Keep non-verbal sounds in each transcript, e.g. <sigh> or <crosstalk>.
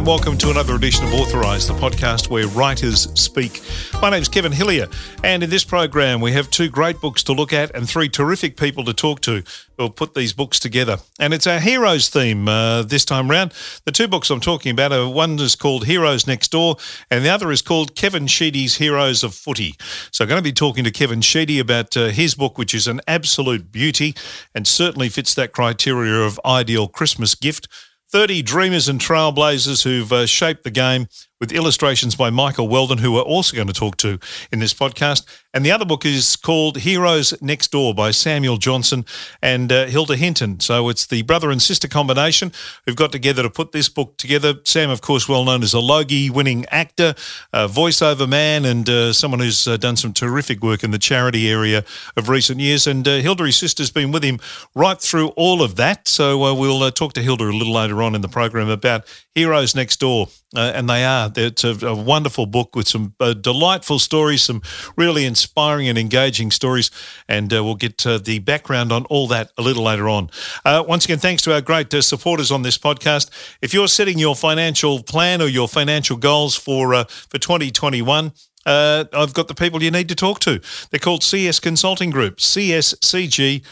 and welcome to another edition of Authorised, the podcast where writers speak. My name's Kevin Hillier, and in this program, we have two great books to look at and three terrific people to talk to who'll put these books together. And it's our heroes theme uh, this time round. The two books I'm talking about are one is called Heroes Next Door, and the other is called Kevin Sheedy's Heroes of Footy. So I'm going to be talking to Kevin Sheedy about uh, his book, which is an absolute beauty and certainly fits that criteria of ideal Christmas gift. 30 dreamers and trailblazers who've uh, shaped the game with illustrations by Michael Weldon, who we're also going to talk to in this podcast. And the other book is called Heroes Next Door by Samuel Johnson and uh, Hilda Hinton. So it's the brother and sister combination who've got together to put this book together. Sam, of course, well known as a Logie winning actor, voiceover man, and uh, someone who's uh, done some terrific work in the charity area of recent years. And uh, Hilda, his sister's been with him right through all of that. So uh, we'll talk to Hilda a little later on in the program about Heroes Next Door. and they are it's a, a wonderful book with some uh, delightful stories, some really inspiring and engaging stories, and uh, we'll get uh, the background on all that a little later on. Uh, once again, thanks to our great uh, supporters on this podcast. If you're setting your financial plan or your financial goals for for 2021. Uh, I've got the people you need to talk to. They're called CS Consulting Group, cscg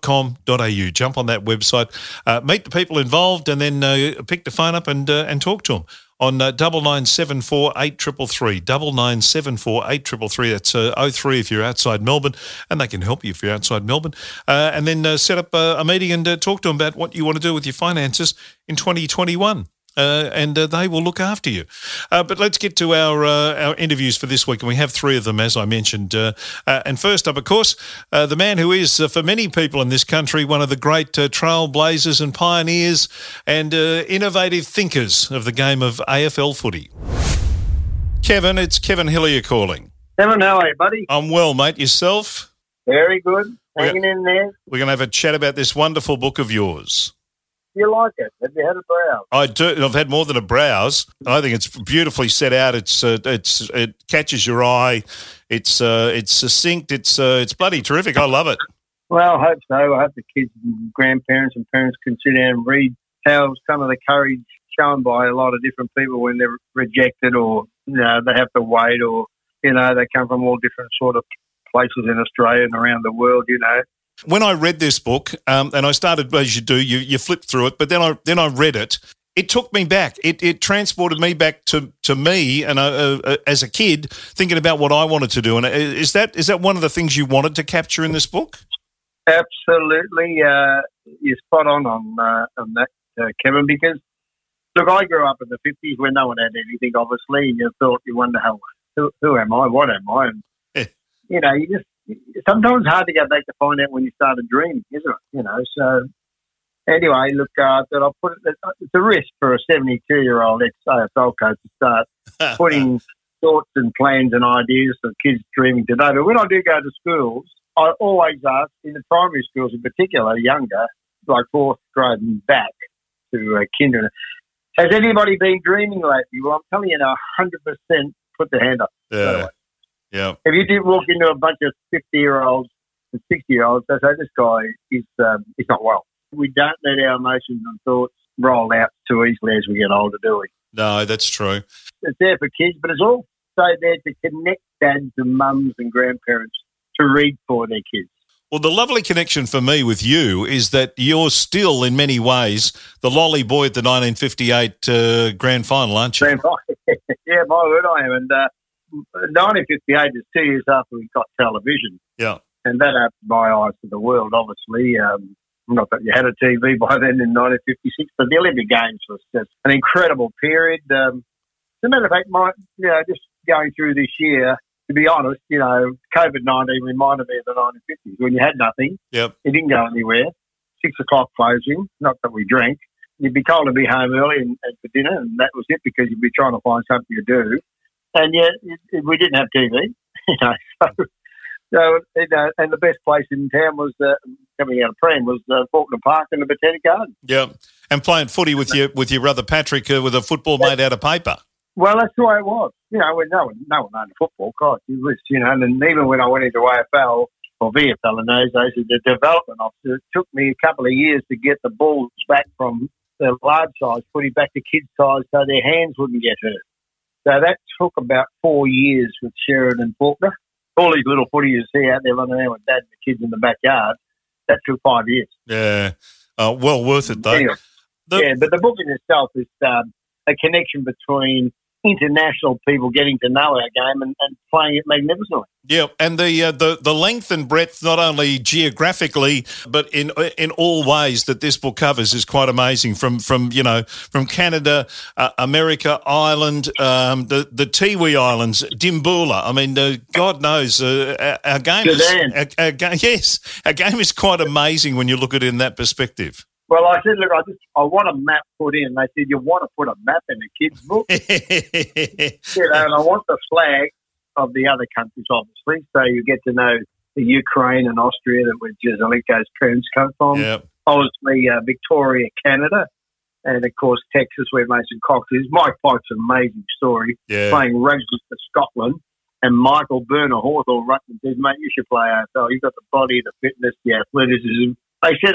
com.au. Jump on that website, uh, meet the people involved, and then uh, pick the phone up and uh, and talk to them on uh, double nine seven four eight triple three double nine seven four eight triple three. That's uh, 03 if you're outside Melbourne, and they can help you if you're outside Melbourne. Uh, and then uh, set up a, a meeting and uh, talk to them about what you want to do with your finances in 2021 uh, and uh, they will look after you. Uh, but let's get to our uh, our interviews for this week, and we have three of them, as I mentioned. Uh, uh, and first up, of course, the man who is, for many people in this country, one of the great trailblazers and pioneers and innovative thinkers of the game of AFL footy. Kevin, it's Kevin Hillier calling. Kevin, how are you, buddy? I'm well, mate. Yourself? Very good. Hanging in there. We're going to have a chat about this wonderful book of yours you like it? Have you had a browse? I do. I've had more than a browse. I think it's beautifully set out. It's uh, it's it catches your eye. It's uh, it's succinct. It's uh, it's bloody terrific. I love it. Well, I hope so. I hope the kids and grandparents and parents can sit down and read how some of the courage shown by a lot of different people when they're rejected or you know they have to wait or you know they come from all different sort of places in Australia and around the world. You know, when I read this book, um, and I started as you do, you you flip through it, but then I then I read it. It took me back. It, it transported me back to, to me and uh, uh, uh, as a kid thinking about what I wanted to do. And uh, is that is that one of the things you wanted to capture in this book? Absolutely, uh, you're spot on on, uh, on that, Kevin. Because look, I grew up in the fifties when no one had anything, obviously, and you thought you wonder how who, who am I, what am I, and you know, you just sometimes hard to go back to find out when you started dreaming, isn't it? You know, so anyway, look, uh, that I'll put it, it's a risk for a 72 year old ex AFL coach to start <laughs> putting thoughts and plans and ideas for kids dreaming today. But when I do go to schools, I always ask, in the primary schools in particular, younger, like fourth grade and back to uh, kindergarten, has anybody been dreaming lately? Well, I'm telling you now, 100% put the hand up. Yeah. Yeah. If you did walk into a bunch of 50 year olds and 60 year olds, they say, this guy is, um, is not well. We don't let our emotions and thoughts roll out too easily as we get older, do we? No, that's true. It's there for kids, but it's also there to connect dads and mums and grandparents to read for their kids. Well, the lovely connection for me with you is that you're still, in many ways, the lolly boy at the 1958 uh, grand final, aren't you? <laughs> yeah, my word, I am. And uh, 1958 is two years after we got television. Yeah. And that opened my eyes to the world, obviously. Um, not that you had a TV by then in 1956, but the Olympic Games was just an incredible period. Um, as a matter of fact, my, you know, just going through this year, to be honest, you know, COVID 19 reminded me of the 1950s when you had nothing. Yep. You didn't go anywhere. Six o'clock closing, not that we drank. You'd be told to be home early and, and for dinner, and that was it because you'd be trying to find something to do and yet we didn't have TV. You know, so, so you know, and the best place in town was uh, coming out of Prem was uh, Fawkner Park and the Botanic Garden. Yeah, and playing footy with your with your brother Patrick uh, with a football made out of paper. Well, that's the way it was. You know, when no one no one owned football. God, it was you know, and even when I went into AFL or VFL in those days, the development officer, it took me a couple of years to get the balls back from the large size footy back to kids size so their hands wouldn't get hurt. So that took about four years with Sheridan and Faulkner. All these little footy you see out there running around with dad and the kids in the backyard, that took five years. Yeah. Uh, well worth it, though. Anyway, The- yeah, but the book in itself is um, a connection between international people getting to know our game and, and playing it magnificently. Yeah, and the uh, the the length and breadth, not only geographically, but in in all ways that this book covers, is quite amazing. From from you know from Canada, uh, America, Ireland, um, the the Tiwi Islands, Dimboola. I mean, uh, God knows uh, our, our game is our, our <laughs> yes, our game is quite amazing when you look at it in that perspective. Well, I said, look, I just I want a map put in. They said, you want to put a map in a kid's book, <laughs> you know, and I want the flag of the other countries, obviously, so you get to know the Ukraine and Austria that where Jesaulenko's parents come from. yeah, Obviously, uh, Victoria, Canada, and of course Texas, where Mason Cox is. Mike Pyke's an amazing story, yeah, playing rugby for Scotland. And Michael Burner Hawthorn Ruckman says, mate, you should play AFL. You've got the body, the fitness, the athleticism. They said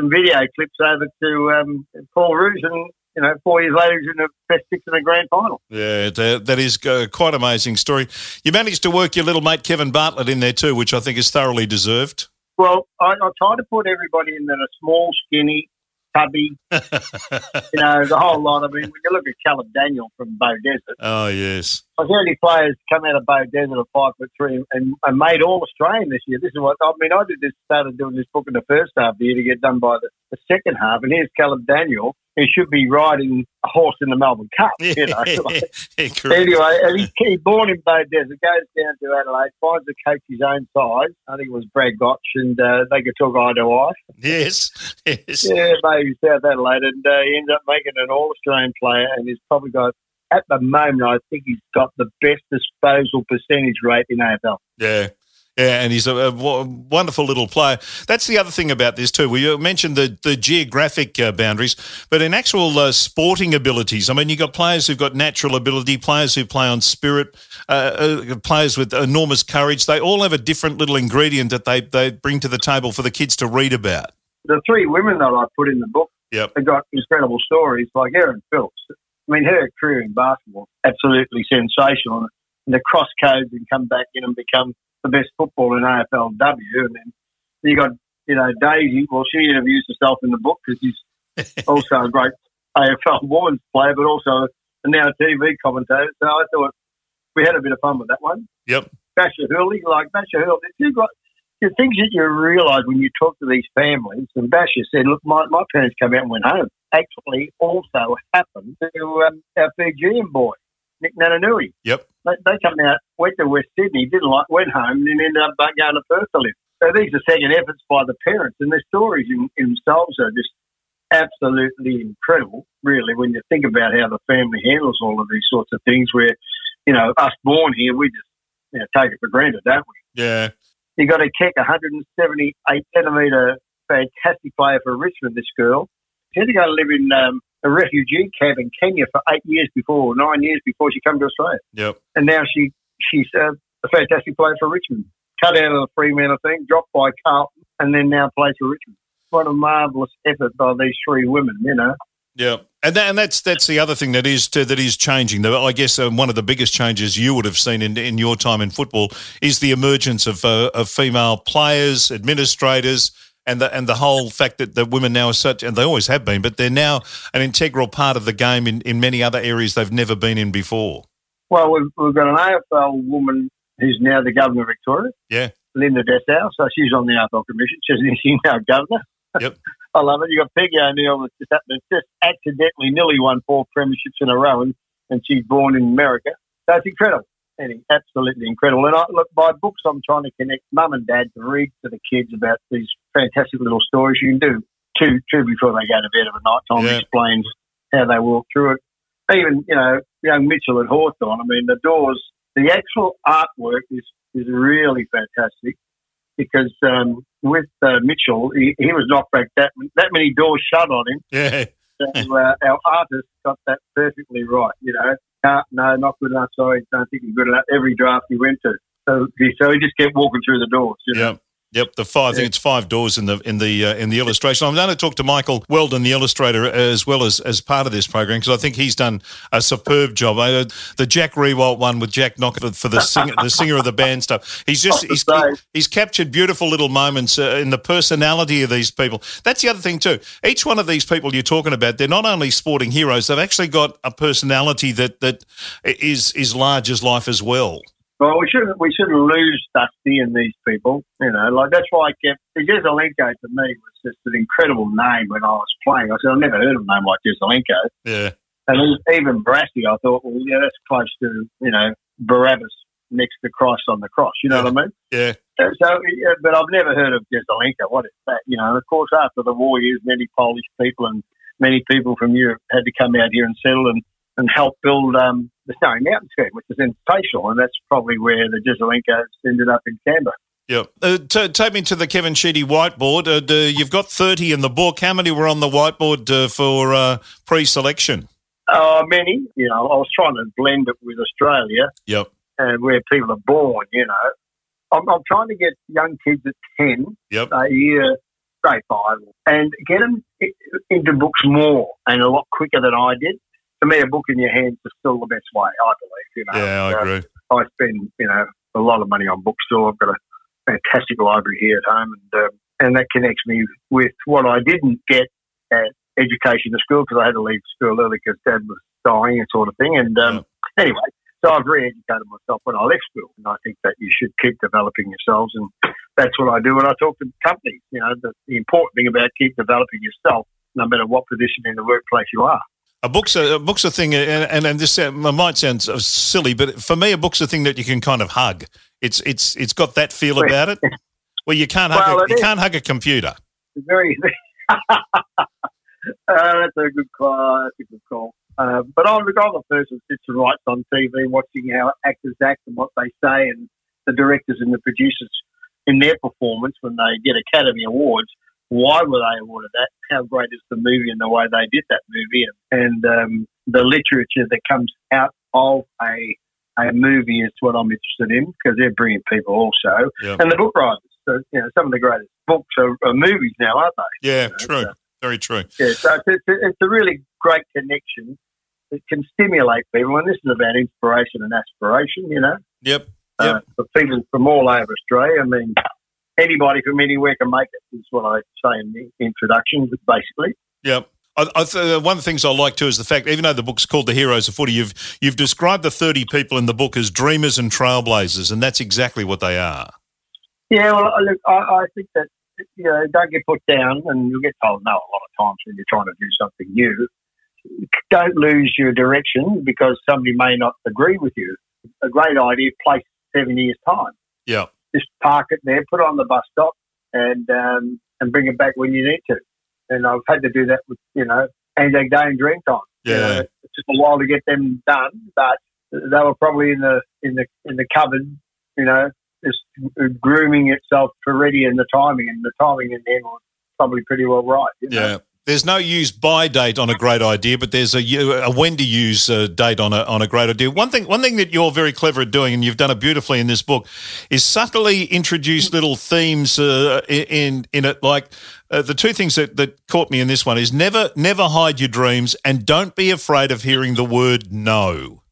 some video clips over to um, Paul Roos, and you know, four years later, he's in the best six in the grand final. yeah. That, that is uh, quite amazing story. You managed to work your little mate Kevin Bartlett in there too, which I think is thoroughly deserved. Well, I, I try to put everybody in that are small, skinny, tubby, <laughs> you know, the whole lot. I mean, when you look at Caleb Daniel from Bow Desert, oh yes. I was the only players come out of Bow Desert at five foot three and, and made all Australian this year. This is what I mean. I did this, started doing this book in the first half of the year to get done by the, the second half, and here's Caleb Daniel, who should be riding a horse in the Melbourne Cup. You <laughs> know, Anyway, and he's, he's born in Bow Desert, goes down to Adelaide, finds a coach his own size. I think it was Brad Gotch, and uh, they could talk eye to eye. Yes, yes. Yeah, maybe South Adelaide, and uh, he ends up making an All Australian player, and he's probably got. At the moment, I think he's got the best disposal percentage rate in AFL. Yeah. Yeah, and he's a, a w- wonderful little player. That's the other thing about this too. We mentioned the the geographic uh, boundaries, but in actual uh, sporting abilities, I mean, you've got players who've got natural ability, players who play on spirit, uh, uh, players with enormous courage. They all have a different little ingredient that they, they bring to the table for the kids to read about. The three women that I put in the book Yep. have got incredible stories, like Erin Phillips. I mean, her career in basketball absolutely sensational. And the cross codes and come back in and become the best football in AFLW. And then you got, you know, Daisy. Well, she interviews herself in the book because she's <laughs> also a great AFL women's player, but also a now TV commentator. So I thought we had a bit of fun with that one. Yep. Bachar Houli, like Bachar Houli, you've got the things that you realise when you talk to these families. And Bachar said, "Look, my, my parents came out and went home." Actually, also happened to um, our Fijian boy, Nic Naitanui. Yep. They, they come out, went to West Sydney, didn't like, went home, and then ended up going to Perth to live. So these are second efforts by the parents, and their stories in, in themselves are just absolutely incredible, really, when you think about how the family handles all of these sorts of things where, you know, us born here, we just you know, take it for granted, don't we? Yeah. You got Akec, 178 centimetre, fantastic player for Richmond, this girl. She had to go live in um, a refugee camp in Kenya for eight years before, nine years before she came to Australia. Yep. And now she she's uh, a fantastic player for Richmond. Cut out of the Fremantle thing, dropped by Carlton, and then now plays for Richmond. What a marvellous effort by these three women, you know. Yeah, and that, and that's that's the other thing that is to, that is changing. The, I guess uh, one of the biggest changes you would have seen in, in your time in football is the emergence of uh, of female players, administrators, and the and the whole fact that the women now are such, and they always have been, but they're now an integral part of the game in, in many other areas they've never been in before. Well, we've, we've got an AFL woman who's now the governor of Victoria, Yeah, Linda Dessau. So she's on the AFL commission. She's, she's now governor. Yep. <laughs> I love it. You got Peggy O'Neill that's just happened, just accidentally nearly won four premierships in a row, and, and she's born in America. So it's incredible. And absolutely incredible. And I, look, by books, I'm trying to connect mum and dad to read to the kids about these fantastic little stories you can do two, two before they go to bed of a night time. Yeah. Explains how they walk through it. Even, you know, young Mitchell at Hawthorn, I mean, the doors, the actual artwork is, is really fantastic because um, with uh, Mitchell, he, he was knocked back that, that many doors shut on him. yeah, So uh, our artist got that perfectly right. You know, can't, no, not good enough. Sorry, don't think he's good enough. Every draft he went to, so he, so he just kept walking through the doors. You know? yeah. Yep, the five. I think it's five doors in the in the uh, in the illustration. I'm going to talk to Michael Weldon, the illustrator, as well as as part of this program because I think he's done a superb job. Uh, the Jack Riewoldt one with Jack Knocker for the singer, the singer of the band stuff. He's just <laughs> he's, he's captured beautiful little moments uh, in the personality of these people. That's the other thing too. Each one of these people you're talking about, they're not only sporting heroes; they've actually got a personality that that is is large as life as well. Well, we shouldn't we shouldn't lose Dusty in these people. You know, like that's why I kept Jesaulenko to me was just an incredible name when I was playing. I said I've never heard of a name like Jesaulenko. Yeah. And even Barassi, I thought, well, yeah, that's close to you know Barabbas next to Christ on the cross. You know yeah. what I mean? Yeah. So, yeah, but I've never heard of Jesaulenko. What is that? You know, and of course, after the war years, many Polish people and many people from Europe had to come out here and settle and and help build um, the Snowy Mountain scheme, which is sensational, and that's probably where the Jesaulenkos ended up in Canberra. Yeah. Uh, t- take me to the Kevin Sheedy whiteboard. Uh, do, you've got 30 in the book. How many were on the whiteboard uh, for uh, pre selection? Uh, many. You know, I was trying to blend it with Australia. Yep. And where people are born, you know. I'm, I'm trying to get young kids at 10, yep. a year, grade five, and get them into books more and a lot quicker than I did to me, a book in your hands is still the best way, I believe. You know, yeah, I uh, agree. I spend you know a lot of money on bookstore. I've got a fantastic library here at home, and uh, and that connects me with what I didn't get at education at school because I had to leave school early because Dad was dying and sort of thing. And um, yeah. anyway, so I've re-educated myself when I left school, and I think that you should keep developing yourselves, and that's what I do when I talk to companies. You know, the, the important thing about keep developing yourself, no matter what position in the workplace you are. A book's a, a book's a thing, and, and this uh, might sound silly, but for me, a book's a thing that you can kind of hug. It's it's it's got that feel about it. <laughs> Well, you can't hug well, a, you is. can't hug a computer. Very. <laughs> uh, that's a good call. That's a good call. Uh, but I'm the other person sits and writes on TV, watching how actors act and what they say, and the directors and the producers in their performance when they get Academy Awards why were they awarded that? How great is the movie and the way they did that movie, and, and um, the literature that comes out of a a movie is what I'm interested in because they're brilliant people also, and the book writers. So, you know, some of the greatest books are, are movies now, aren't they? Yeah, you know, true. So, Very true. Yeah, so it's, it's, it's a really great connection. It can stimulate people, and this is about inspiration and aspiration. You know. Yep. Uh, yep. Uh, for people from all over Australia, I mean, anybody from anywhere can make it, is what I say in the introduction, basically. Yep. I, I th- one of the things I like too is the fact, even though the book's called "The Heroes of Footy," you've you've described the thirty people in the book as dreamers and trailblazers, and that's exactly what they are. Yeah, well, look, I, I think that you know, don't get put down, and you'll get told no a lot of times when you're trying to do something new. Don't lose your direction because somebody may not agree with you. A great idea, place seven years time. Yeah just park it there, put it on the bus stop, and um, and bring it back when you need to. And I've had to do that with you know Anzac Day and Dreamtime. Yeah, you know, it took a while to get them done, but they were probably in the in the in the cupboard, you know, just grooming itself for ready in the timing, and the timing in them was probably pretty well right. You know? Yeah, there's no use by date on a great idea, but there's a, a when to use uh, date on a on a great idea. One thing one thing that you're very clever at doing, and you've done it beautifully in this book, is subtly introduce little themes uh, in in it. Like uh, the two things that, that caught me in this one is never never hide your dreams, and don't be afraid of hearing the word no.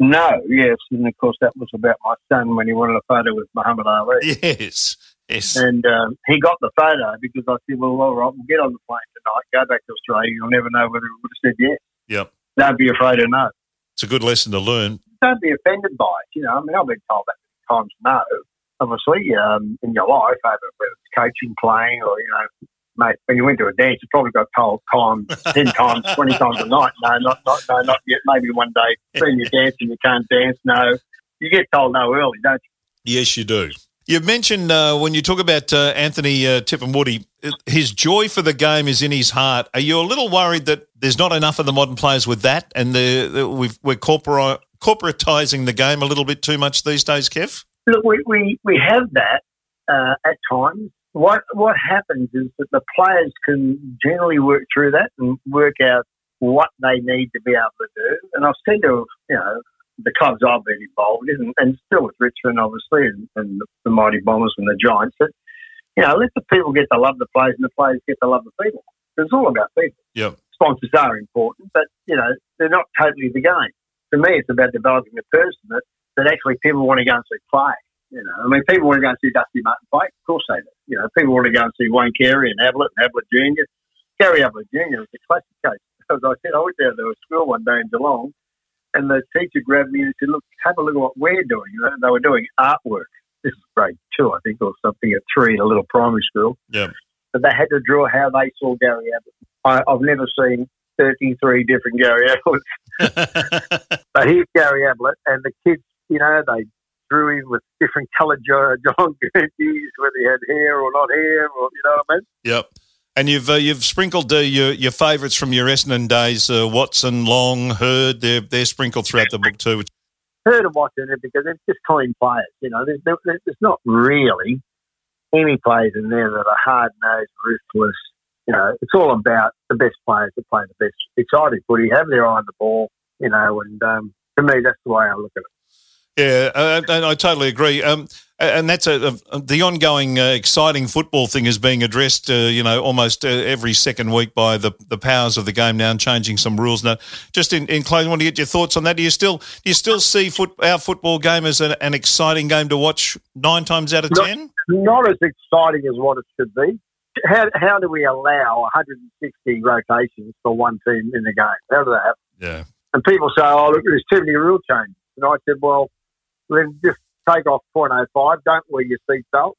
No, yes, and of course that was about my son when he wanted a photo with Muhammad Ali. Yes. Yes. And um, he got the photo because I said, well, all right, we'll get on the plane tonight, go back to Australia. You'll never know whether he would have said yes. Yep. Don't be afraid of no. It's a good lesson to learn. Don't be offended by it. You know, I mean, I've been told that many times no. Obviously, um, in your life, whether it's coaching, playing, or, you know, mate, when you went to a dance, you probably got told time, 10 <laughs> times, 20 times a night. No, not, not, no, not yet. Maybe one day, when you dance and you can't dance, no. You get told no early, don't you? Yes, you do. You mentioned uh, when you talk about uh, Anthony uh, Tipungwuti, his joy for the game is in his heart. Are you a little worried that there's not enough of the modern players with that, and the, the we've, we're corpora- corporatizing the game a little bit too much these days, Kev? Look, we, we, we have that uh, at times. What what happens is that the players can generally work through that and work out what they need to be able to do. And I've seen to you know the clubs I've been involved in, and still with Richmond, obviously, and, and the, mighty Bombers and the Giants. That you know, let the people get to love the players and the players get to love the people. It's all about people. Yep. Sponsors are important, but, you know, they're not totally the game. For me, it's about developing a person that, that actually people want to go and see play. You know, I mean, people want to go and see Dusty Martin play. Of course they do. You know, people want to go and see Wayne Carey and Ablett and Ablett Jr. Gary Ablett Jr. was a classic case. As I said, I went down to a school one day in Geelong, and the teacher grabbed me and said, "Look, have a look at what we're doing." You know, they were doing artwork. This is grade two, I think, or something at three in a little primary school. Yeah. But they had to draw how they saw Gary Ablett. I, I've never seen 33 different Gary Ablett. <laughs> <laughs> but here's Gary Ablett, and the kids, you know, they drew him with different coloured John <laughs> Guernsey's, whether he had hair or not hair, or you know what I mean. Yep. And you've uh, you've sprinkled uh, your your favourites from your Essendon days, uh, Watson, Long, Hird. They're they're sprinkled throughout the book too. Hird and Watson because they're just clean players. You know, there's, there's not really any players in there that are hard nosed, ruthless. You know, it's all about the best players that play the best exciting footy, have their eye on the ball. You know, and um, for me, that's the way I look at it. Yeah, uh, I totally agree. Um, and that's a, a, the ongoing uh, exciting football thing is being addressed, uh, you know, almost uh, every second week by the, the powers of the game now and changing some rules. Now, just in, in closing, I want to get your thoughts on that. Do you still do you still see foot, our football game as an, an exciting game to watch nine times out of not, ten? Not as exciting as what it should be. How, how do we allow 160 rotations for one team in the game? How does that happen? Yeah. And people say, oh, look, there's too many rule changes. And I said, well, then just take off 0.05. Don't wear your seatbelt.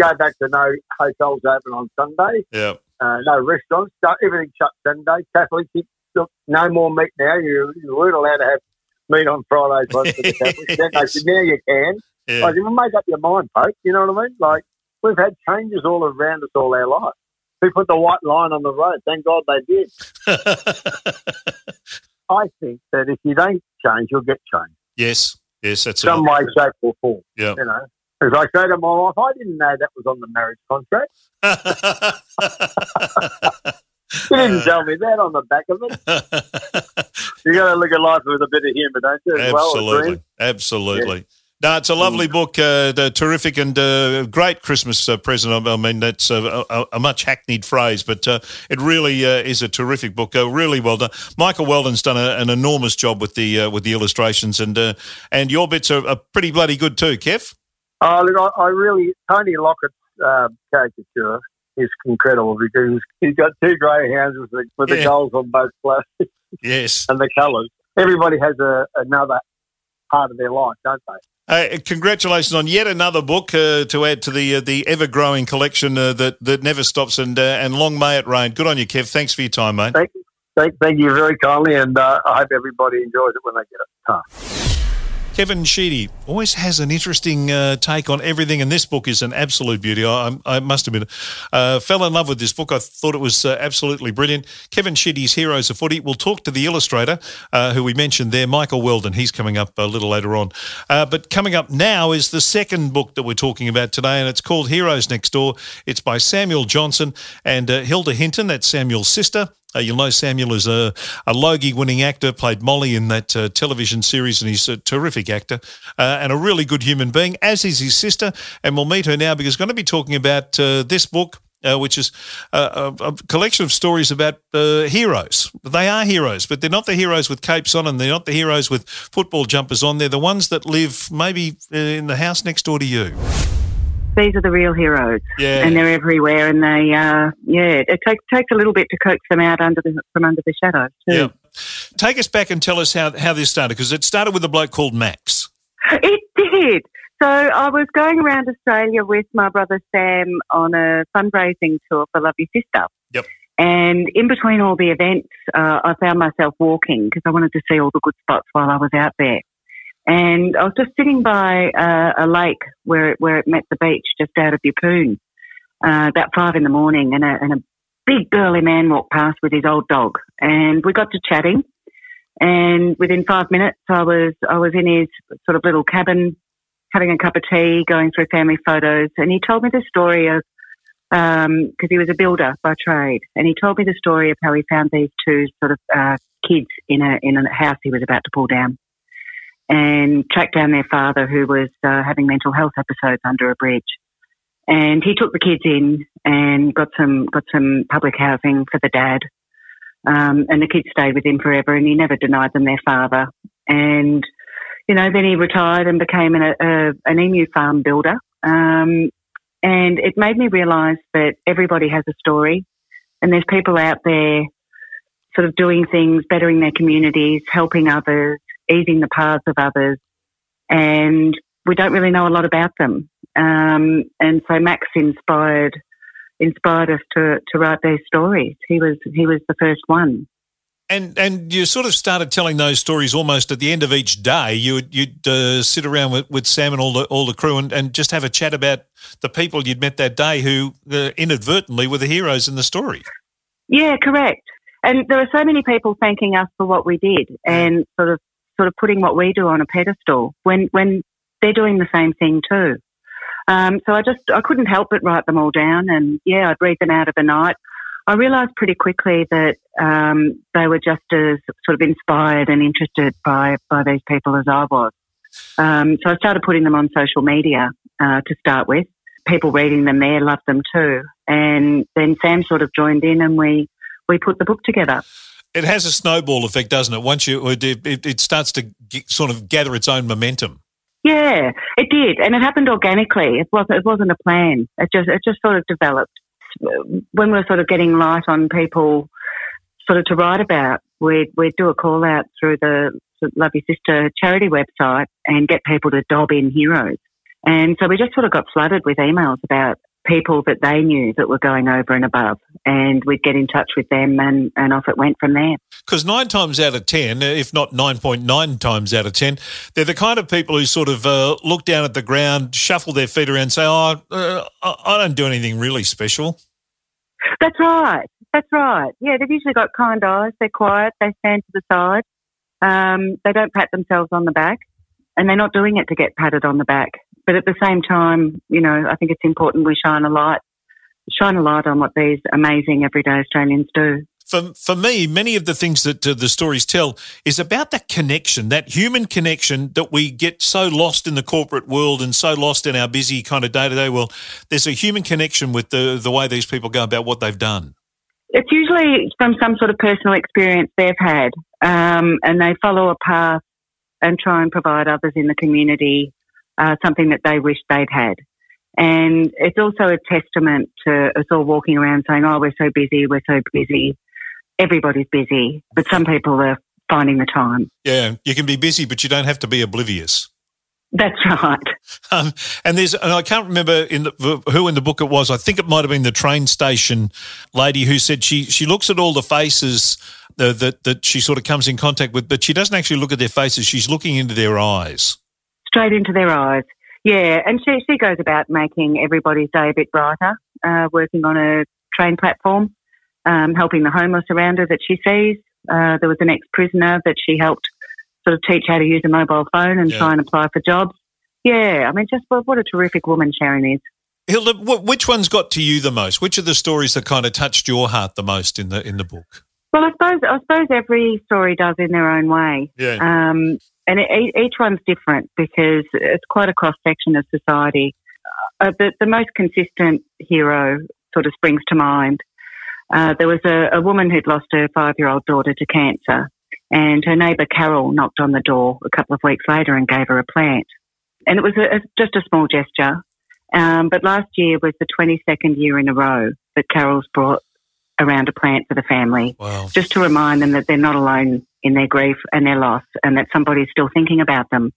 Go back to no hotels open on Sunday. Yeah. Uh, no restaurants. everything shut Sunday. Catholics, look, no more meat now. You, you weren't allowed to have meat on Fridays for the <laughs> Catholics. then they said, now you can. Yeah. Like, make up your mind, Pope. You know what I mean? Like, we've had changes all around us all our life. We put the white line on the road. Thank God they did. <laughs> I think that if you don't change, you'll get changed. Yes. Yes, that's some way, shape, or form. Yeah, you know. As I say to my wife, I didn't know that was on the marriage contract. <laughs> you didn't uh, tell me that on the back of it. <laughs> you got to look at life with a bit of humour, don't you? Absolutely, well, absolutely. Yeah. No, it's a lovely book, uh, terrific and uh, great Christmas uh, present. I mean, that's a, a, a, much hackneyed phrase, but uh, it really uh, is a terrific book. Uh, really well done. Michael Weldon's done a, an enormous job with the with the illustrations, and and your bits are, are, pretty bloody good too, Kev. Oh, look, I, I really Tony Lockett's caricature is incredible because he's got two greyhounds with the, with yeah. the goals on both sides. Yes, <laughs> and the colours. Everybody has a, another part of their life, don't they? Uh, congratulations on yet another book uh, to add to the uh, the ever growing collection uh, that that never stops and uh, and long may it rain. Good on you, Kev. Thanks for your time, mate. Thank you, thank, thank you very kindly, and uh, I hope everybody enjoys it when they get it. Kevin Sheedy always has an interesting uh, take on everything, and this book is an absolute beauty. I, I must admit, uh, fell in love with this book. I thought it was uh, absolutely brilliant. Kevin Sheedy's Heroes of Footy. We'll talk to the illustrator uh, who we mentioned there, Michael Weldon. He's coming up a little later on. Uh, but coming up now is the second book that we're talking about today, and it's called Heroes Next Door. It's by Samuel Johnson and uh, Hilda Hinton. That's Samuel's sister. Uh, you'll know Samuel is a, a Logie winning actor, played Molly in that uh, television series, and he's a terrific actor uh, and a really good human being, as is his sister. And we'll meet her now because we're going to be talking about uh, this book. Uh, which is a, a, collection of stories about uh, heroes. They are heroes, but they're not the heroes with capes on and they're not the heroes with football jumpers on. They're the ones that live maybe in the house next door to you these are the real heroes, yeah. and they're everywhere. And they, uh, yeah, it takes takes a little bit to coax them out under the from under the shadows too. Yeah. Take us back and tell us how how this started because it started with a bloke called Max. <laughs> It did. So I was going around Australia with my brother Sam on a fundraising tour for Love Your Sister. Yep. And in between all the events, uh, I found myself walking because I wanted to see all the good spots while I was out there. And I was just sitting by uh, a lake where it, where it met the beach just out of Yeppoon, uh, about five in the morning, and a, and a big burly man walked past with his old dog, and we got to chatting. And within five minutes, I was I was in his sort of little cabin, having a cup of tea, going through family photos, and he told me the story of because um, he was a builder by trade, and he told me the story of how he found these two sort of uh, kids in a in a house he was about to pull down and tracked down their father who was uh, having mental health episodes under a bridge. and he took the kids in and got some got some public housing for the dad. Um, and the kids stayed with him forever, and he never denied them their father. And you know, then he retired and became an, a, an emu farm builder. Um, and it made me realise that everybody has a story, and there's people out there sort of doing things, bettering their communities, helping others, easing the paths of others, and we don't really know a lot about them. Um, and so Max inspired inspired us to, to write these stories. He was he was the first one. And and you sort of started telling those stories almost at the end of each day. You would you'd uh, sit around with, with Sam and all the all the crew and, and just have a chat about the people you'd met that day who uh, inadvertently were the heroes in the story. Yeah, correct. And there are so many people thanking us for what we did and sort of sort of putting what we do on a pedestal when when they're doing the same thing too. Um, so I just I couldn't help but write them all down, and yeah, I'd read them out of the night. I realised pretty quickly that um, they were just as sort of inspired and interested by by these people as I was. Um, so I started putting them on social media uh, to start with. People reading them there loved them too, and then Sam sort of joined in, and we we put the book together. It has a snowball effect, doesn't it? Once you it, it starts to sort of gather its own momentum. Yeah, it did, and it happened organically. It wasn't. It wasn't a plan. It just. It just sort of developed. When we are sort of getting light on people, sort of to write about, we'd we'd do a call out through the Love Your Sister charity website and get people to dob in heroes. And so we just sort of got flooded with emails about people that they knew that were going over and above, and we'd get in touch with them, and, and off it went from there. Because nine times out of 10, if not 9.9 times out of 10, they're the kind of people who sort of uh, look down at the ground, shuffle their feet around, say, Oh, uh, I don't do anything really special. That's right. That's right. Yeah, they've usually got kind eyes. They're quiet. They stand to the side. Um, they don't pat themselves on the back, and they're not doing it to get patted on the back. But at the same time, you know, I think it's important we shine a light, shine a light on what these amazing everyday Australians do. For, for me, many of the things that uh, the stories tell is about that connection, that human connection that we get so lost in the corporate world and so lost in our busy kind of day to day world. There's a human connection with the, the way these people go about what they've done. It's usually from some sort of personal experience they've had, um, and they follow a path and try and provide others in the community uh, something that they wish they'd had. And it's also a testament to us all walking around saying, oh, we're so busy, we're so busy. Everybody's busy, but some people are finding the time. Yeah, you can be busy, but you don't have to be oblivious. That's right. Um, and there's, and I can't remember in the, who in the book it was. I think it might have been the train station lady who said she she looks at all the faces uh, that that she sort of comes in contact with, but she doesn't actually look at their faces. She's looking into their eyes straight into their eyes. Yeah, and she, she goes about making everybody's day a bit brighter, uh, working on a train platform, um, helping the homeless around her that she sees. Uh, there was an ex prisoner that she helped sort of teach how to use a mobile phone and yeah. try and apply for jobs. Yeah, I mean, just what, what a terrific woman Sharon is. Hilda, which one's got to you the most? Which of the stories that kind of touched your heart the most in the in the book? Well, I suppose I suppose every story does in their own way. Yeah. Um, and it, each one's different because it's quite a cross section of society. Uh, the, the, most consistent hero sort of springs to mind. Uh, there was a, a, woman who'd lost her five year old daughter to cancer, and her neighbour Carol knocked on the door a couple of weeks later and gave her a plant. And it was a, just a small gesture. Um, but last year was the 22nd year in a row that Carol's brought around a plant for the family, wow. just to remind them that they're not alone in their grief and their loss and that somebody's still thinking about them.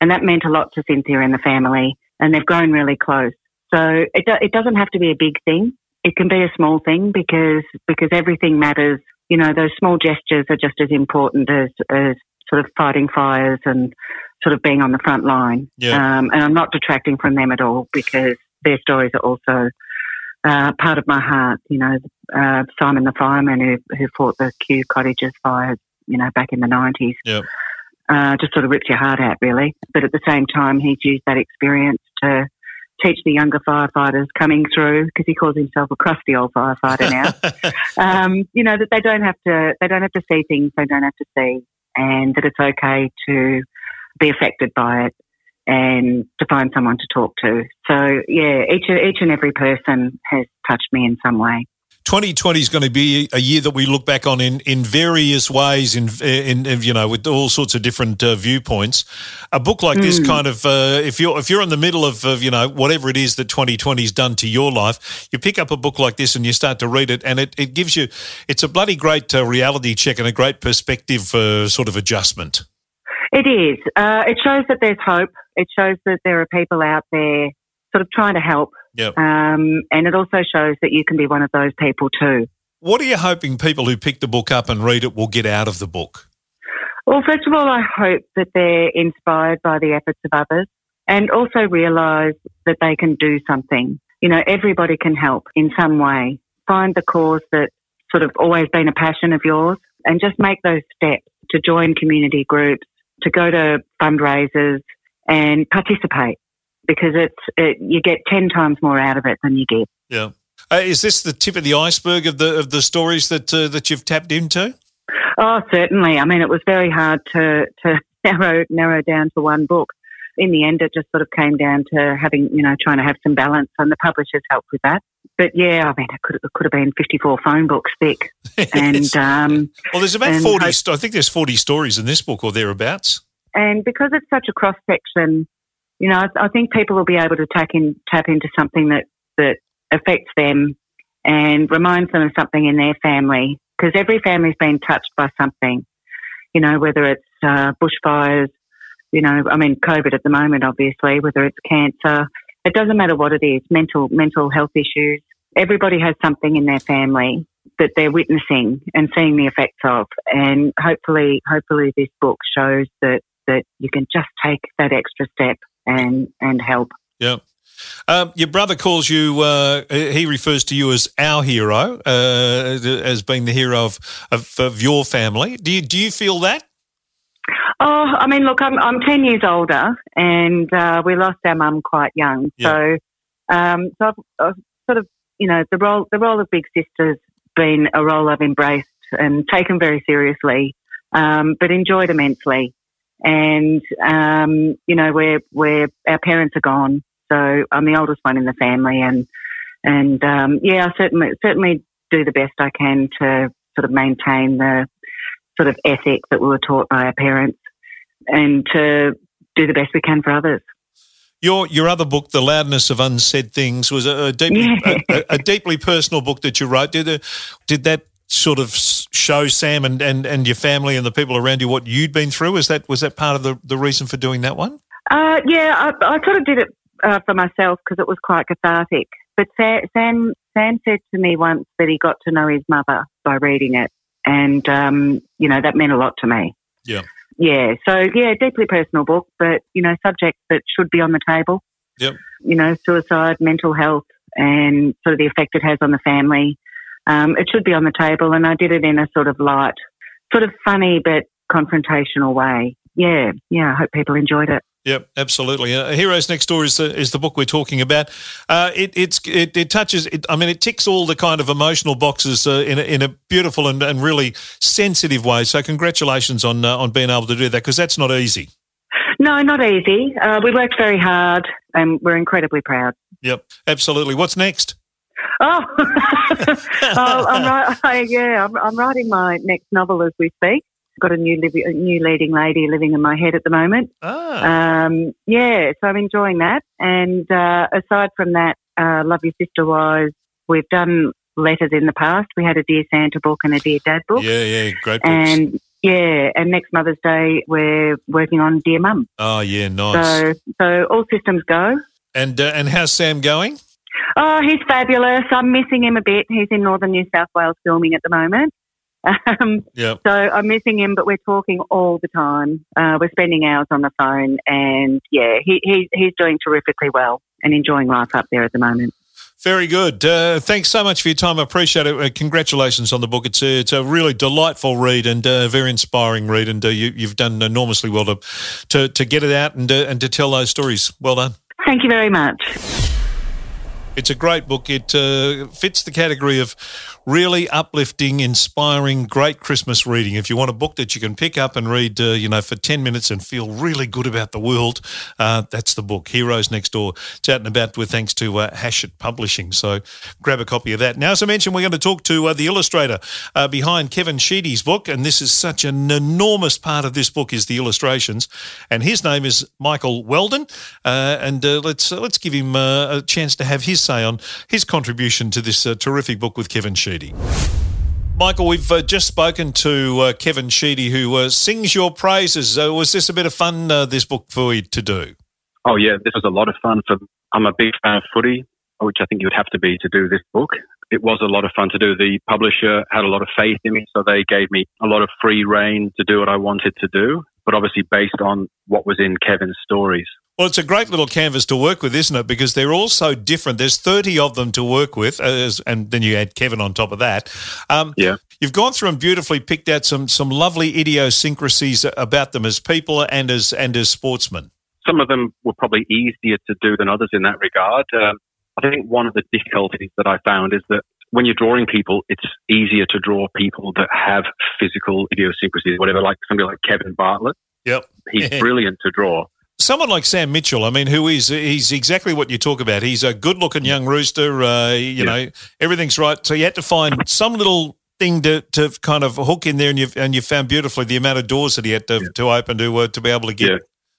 And that meant a lot to Cynthia and the family, and they've grown really close. So it, do, it doesn't have to be a big thing. It can be a small thing because because everything matters. You know, those small gestures are just as important as, as sort of fighting fires and sort of being on the front line. Yeah. Um, and I'm not detracting from them at all because their stories are also uh, part of my heart. You know, uh, Simon the fireman who, who fought the Kew Cottages fires, you know, back in the 90s. Yep. Uh, just sort of rips your heart out, really. But at the same time, he's used that experience to teach the younger firefighters coming through, because he calls himself a crusty old firefighter now. <laughs> um, you know that they don't have to, they don't have to see things they don't have to see, and that it's okay to be affected by it. and to find someone to talk to. So yeah, each each and every person has touched me in some way. 2020 is going to be a year that we look back on in, in various ways, in, in, in you know, with all sorts of different uh, viewpoints. A book like mm. this, hmm. kind of, uh, if you're if you're in the middle of, of, you know whatever it is that 2020's done to your life, you pick up a book like this and you start to read it, and it, it gives you, it's a bloody great uh, reality check and a great perspective uh, sort of adjustment. It is. Uh, it shows that there's hope. It shows that there are people out there sort of trying to help Yep. Um, and it also shows that you can be one of those people too. What are you hoping people who pick the book up and read it will get out of the book? Well, first of all, I hope that they're inspired by the efforts of others and also realise that they can do something. You know, everybody can help in some way. Find the cause that sort of always been a passion of yours and just make those steps to join community groups, to go to fundraisers and participate because it's it, you get ten times more out of it than you get. Yeah. Uh, is this the tip of the iceberg of the of the stories that uh, that you've tapped into? Oh, certainly. I mean, it was very hard to to <laughs> narrow narrow down to one book. In the end, it just sort of came down to having you know trying to have some balance, and the publishers helped with that. But yeah, I mean, it could it could have been fifty four phone books thick. <laughs> and um, well, there's about forty. Hope, I think there's forty stories in this book or thereabouts. And because it's such a cross section you know, I, I think people will be able to tap in, tap into something that that affects them and reminds them of something in their family because every family's been touched by something. You know, whether it's uh, bushfires, you know, I mean, COVID at the moment, obviously, whether it's cancer, it doesn't matter what it is, mental mental health issues. Everybody has something in their family that they're witnessing and seeing the effects of, and hopefully, hopefully, this book shows that that you can just take that extra step and and help. Yeah. Um, your brother calls you. Uh, he refers to you as our hero, uh, as being the hero of, of, of your family. Do you do you feel that? Oh, I mean, look, I'm I'm ten years older, and uh, we lost our mum quite young. Yeah. So, um, so I've, I've, sort of, you know, the role the role of big sister's been a role I've embraced and taken very seriously, um, but enjoyed immensely and um, you know we're we're our parents are gone, so I'm the oldest one in the family, and and um, yeah, I certainly certainly do the best I can to sort of maintain the sort of ethic that we were taught by our parents, and to do the best we can for others. Your your other book, The Loudness of Unsaid Things, was a, a deeply yeah. a, a, deeply personal book that you wrote. Did did that sort of show Sam and, and, and your family and the people around you what you'd been through? Was that was that part of the, the reason for doing that one? Uh, yeah, I, I sort of did it uh, for myself because it was quite cathartic. But Sam Sam said to me once that he got to know his mother by reading it, and um, you know that meant a lot to me. Yeah, yeah. So yeah, deeply personal book, but you know subjects that should be on the table. Yep. You know, suicide, mental health, and sort of the effect it has on the family um, it should be on the table, and I did it in a sort of light, sort of funny but confrontational way. Yeah, yeah. I hope people enjoyed it. Yep, absolutely. Uh, Heroes Next Door is the, is the book we're talking about. Uh, it, it's it, it touches. It, I mean, it ticks all the kind of emotional boxes uh, in a, in a beautiful and, and really sensitive way. So, congratulations on uh, on being able to do that because that's not easy. No, not easy. Uh, we worked very hard, and we're incredibly proud. Yep, absolutely. What's next? Oh, <laughs> oh I'm I, <laughs> yeah, I'm, I'm, writing my next novel as we speak. I've got a new li- a new leading lady living in my head at the moment. Ah. Um, yeah, so I'm enjoying that. And uh, aside from that, uh, Love Your Sister Wise, we've done letters in the past. We had a Dear Santa book and a Dear Dad book. Yeah, yeah, great books. And yeah, and next Mother's Day we're working on Dear Mum. Oh yeah, nice. So so all systems go. And uh, and how's Sam going? Oh, he's fabulous. I'm missing him a bit. He's in northern New South Wales filming at the moment. <laughs> Um, yep. So I'm missing him, but we're talking all the time. Uh, we're spending hours on the phone, and yeah, he, he, he's doing terrifically well and enjoying life up there at the moment. Very good. Uh, thanks so much for your time. I appreciate it. Uh, congratulations on the book. It's a, it's a really delightful read and a uh, very inspiring read, and uh, you, have done enormously well to, to, to get it out and, uh, and to tell those stories. Well done. Thank you very much. It's a great book. It uh, fits the category of really uplifting, inspiring, great Christmas reading. If you want a book that you can pick up and read, uh, you know, for 10 minutes and feel really good about the world, uh, that's the book, Heroes Next Door. It's out and about with thanks to uh, Publishing. So grab a copy of that. Now, as I mentioned, we're going to talk to uh, the illustrator uh, behind Kevin Sheedy's book, and this is such an enormous part of this book is the illustrations. And his name is Michael Weldon. and let's, let's give him a chance to have his say on his contribution to this uh, terrific book with Kevin Sheedy. Michael, we've uh, just spoken to uh, Kevin Sheedy, who uh, sings your praises. Uh, was this a bit of fun, uh, this book for you to do? Oh, yeah, this was a lot of fun. For I'm a big fan of footy, which I think you would have to be to do this book. It was a lot of fun to do. The publisher had a lot of faith in me, so they gave me a lot of free reign to do what I wanted to do, but obviously based on what was in Kevin's stories. Well, it's a great little canvas to work with, isn't it? Because they're all so different. There's 30 of them to work with, as, and then you add Kevin on top of that. Um, yeah. You've gone through and beautifully picked out some some lovely idiosyncrasies about them as people and as and as sportsmen. Some of them were probably easier to do than others in that regard. Um, I think one of the difficulties that I found is that when you're drawing people, it's easier to draw people that have physical idiosyncrasies, whatever, like somebody like Kevin Bartlett. Yep. He's <laughs> brilliant to draw someone like Sam Mitchell, I mean, who is he's exactly what you talk about. He's a good-looking young rooster. Uh, you yeah. know, everything's right. So you had to find some little thing to, to kind of hook in there, and you and you found beautifully the amount of doors that he had to, yeah. to open to uh, to be able to get yeah.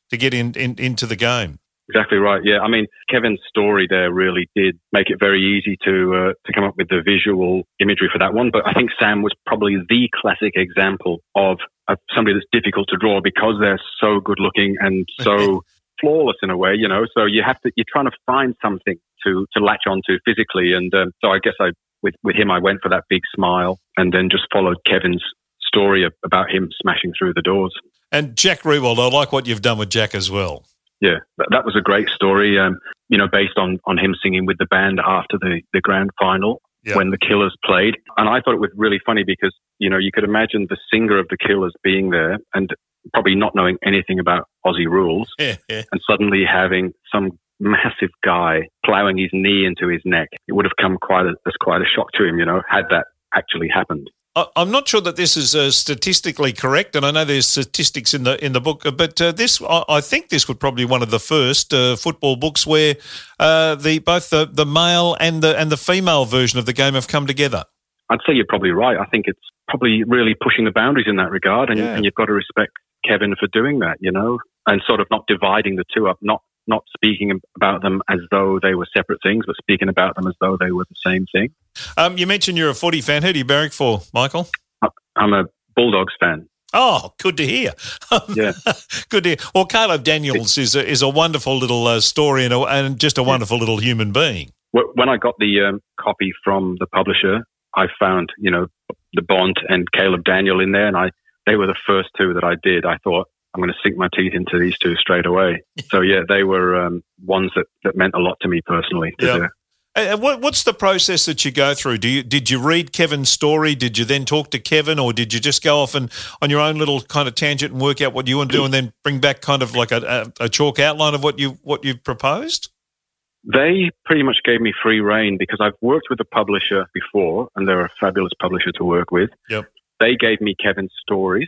to get in, in into the game. Exactly right. Yeah, I mean, Kevin's story there really did make it very easy to uh, to come up with the visual imagery for that one. But I think Sam was probably the classic example of, of somebody that's difficult to draw because they're so good looking and so <laughs> flawless in a way. You know, so you have to you're trying to find something to to latch onto physically. And um, so I guess I with with him I went for that big smile and then just followed Kevin's story about him smashing through the doors. And Jack Riewoldt, I like what you've done with Jack as well. Yeah, that, that was a great story. Um, you know, based on on him singing with the band after the the grand final yeah. when the Killers played, and I thought it was really funny because you know you could imagine the singer of the Killers being there and probably not knowing anything about Aussie rules, <laughs> and suddenly having some massive guy plowing his knee into his neck. It would have come quite a, as quite a shock to him, you know, had that actually happened. I'm not sure that this is uh, statistically correct, and I know there's statistics in the in the book, but uh, this I think this would probably be one of the first uh, football books where uh, the both the, the male and the and the female version of the game have come together. I'd say you're probably right. I think it's probably really pushing the boundaries in that regard, and, yeah. and you've got to respect Kevin for doing that, you know, and sort of not dividing the two up, not not speaking about them as though they were separate things, but speaking about them as though they were the same thing. Um, you mentioned you're a footy fan. Who do you barrack for, Michael? I'm a Bulldogs fan. Oh, good to hear. <laughs> Yeah, good to hear. Well, Caleb Daniels is a, is a wonderful little uh, story and, a, and just a wonderful yeah. little human being. When I got the um, copy from the publisher, I found you know the Bont and Caleb Daniel in there, and I they were the first two that I did. I thought I'm going to sink my teeth into these two straight away. <laughs> so yeah, they were um, ones that, that meant a lot to me personally. To yep. And what, what's the process that you go through? Do you did you read Kevin's story? Did you then talk to Kevin, or did you just go off and on your own little kind of tangent and work out what you want to do, and then bring back kind of like a, a, a chalk outline of what you what you've proposed? They pretty much gave me free reign because I've worked with a publisher before, and they're a fabulous publisher to work with. Yep. They gave me Kevin's stories,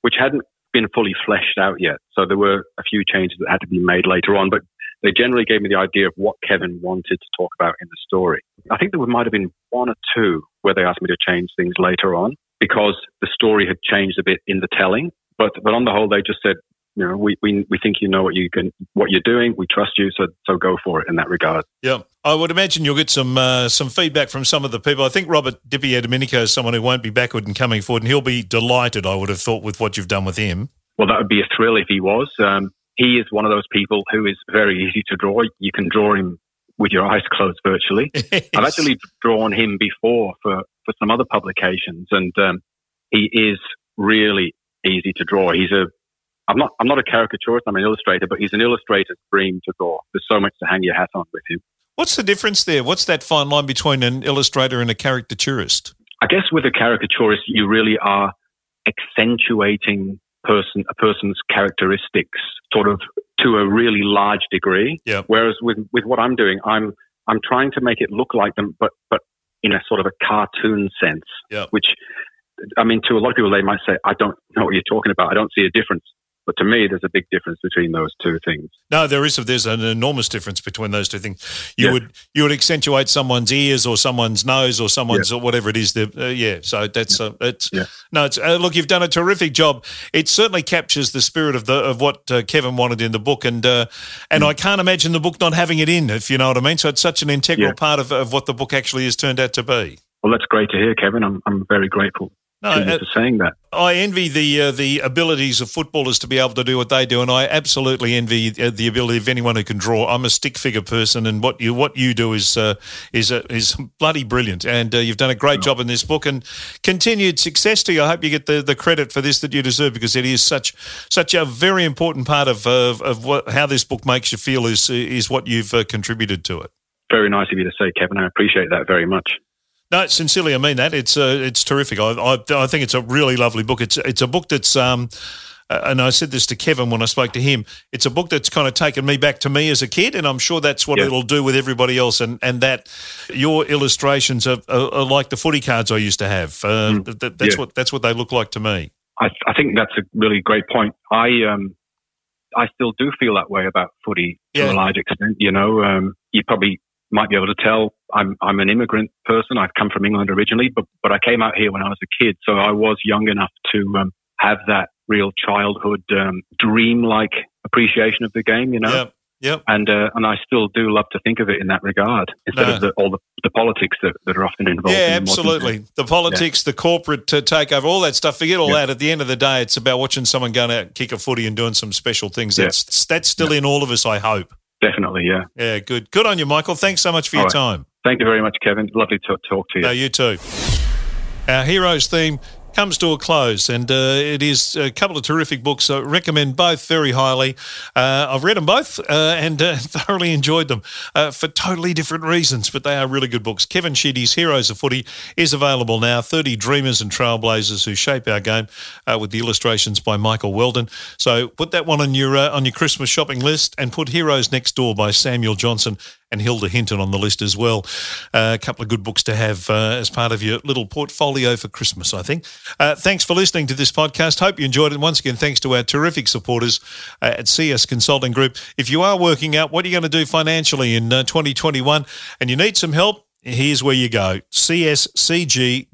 which hadn't been fully fleshed out yet. So there were a few changes that had to be made later on, but they generally gave me the idea of what Kevin wanted to talk about in the story. I think there might have been one or two where they asked me to change things later on because the story had changed a bit in the telling. But but on the whole, they just said, you know, we, we, we think you know what you can, what you're doing. We trust you, so so go for it in that regard. Yeah, I would imagine you'll get some uh, some feedback from some of the people. I think Robert DiPierdomenico is someone who won't be backward and coming forward, and he'll be delighted. I would have thought with what you've done with him. Well, that would be a thrill if he was. Um, he is one of those people who is very easy to draw. You can draw him with your eyes closed virtually. yes. <laughs> I've actually drawn him before for, for some other publications, and um, he is really easy to draw. He's a I'm not I'm not a caricaturist. I'm an illustrator, but he's an illustrator's dream to draw. There's so much to hang your hat on with him. What's the difference there? What's that fine line between an illustrator and a caricaturist? I guess with a caricaturist, you really are accentuating person a person's characteristics sort of to a really large degree. Yeah. Whereas with with what I'm doing, I'm I'm trying to make it look like them, but but in a sort of a cartoon sense. Yeah. Which, I mean, to a lot of people, they might say, "I don't know what you're talking about. I don't see a difference." But to me, there's a big difference between those two things. No, there is. There's an enormous difference between those two things. You Yeah. would you would accentuate someone's ears or someone's nose or someone's or whatever it is. that, Uh, yeah. So that's uh, it's Yeah. no. It's uh, look. You've done a terrific job. It certainly captures the spirit of the of what uh, Kevin wanted in the book, and uh, and Mm. I can't imagine the book not having it in. If you know what I mean. So it's such an integral Yeah. part of, of what the book actually has turned out to be. Well, that's great to hear, Kevin. I'm I'm very grateful No, for saying that. I envy the uh, the abilities of footballers to be able to do what they do, and I absolutely envy uh, the ability of anyone who can draw. I'm a stick figure person, and what you what you do is uh, is uh, is bloody brilliant, and uh, you've done a great job in this book, and continued success to you. I hope you get the, the credit for this that you deserve because it is such such a very important part of of, of what how this book makes you feel is is what you've uh, contributed to it. Very nice of you to say, Kevin. I appreciate that very much. No, sincerely, I mean that. It's uh, it's terrific. I, I I think it's a really lovely book. It's it's a book that's um, and I said this to Kevin when I spoke to him. It's a book that's kind of taken me back to me as a kid, and I'm sure that's what Yeah. it'll do with everybody else. And and that your illustrations are, are, are like the footy cards I used to have. Uh, that- that's Yeah. what that's what they look like to me. I, I think that's a really great point. I um, I still do feel that way about footy to a large extent. You know, um, you probably might be able to tell I'm I'm an immigrant person. I've come from England originally, but but I came out here when I was a kid, so I was young enough to um, have that real childhood um, dream-like appreciation of the game. You know. Yep, yep. And uh, and I still do love to think of it in that regard instead No. of the, all the, the politics that, that are often involved. Yeah, in absolutely. The politics, the corporate uh, takeover, all that stuff. Forget all Yeah. that. At the end of the day, it's about watching someone going out, and kick a footy, and doing some special things. Yeah. That's that's still in all of us. I hope. Definitely, yeah. Yeah, good. Good on you, Michael. Thanks so much for your All right. time. Thank you very much, Kevin. Lovely to talk to you. No, you too. Our heroes theme comes to a close, and uh, it is a couple of terrific books. I recommend both very highly. Uh, I've read them both uh, and uh, <laughs> thoroughly enjoyed them uh, for totally different reasons, but they are really good books. Kevin Sheedy's Heroes of Footy is available now. 30 Dreamers and Trailblazers who shape our game uh, with the illustrations by Michael Weldon. So put that one on your, on your Christmas shopping list and put Heroes Next Door by Samuel Johnson and Hilde Hinton on the list as well. Uh, a couple of good books to have uh, as part of your little portfolio for Christmas, I think. Uh, thanks for listening to this podcast. Hope you enjoyed it. Once again, thanks to our terrific supporters uh, at CS Consulting Group. If you are working out what are you going to do financially in uh, 2021 and you need some help, here's where you go cscg.com.au.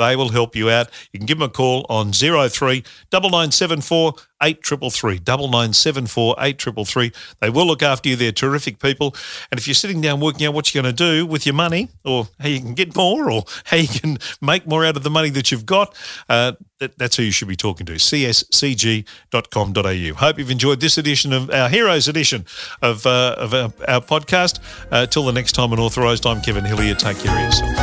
They will help you out. You can give them a call on 03 9974 8333 9974 8333. They will look after you. They're terrific people. And if you're sitting down working out what you're going to do with your money or how you can get more or how you can make more out of the money that you've got, uh, that, that's who you should be talking to. cscg.com.au. Hope you've enjoyed this edition of our Heroes edition of, uh, of our, our podcast. Uh, till the next time, unauthorised, I'm Kevin Hillier. Take care of yourself.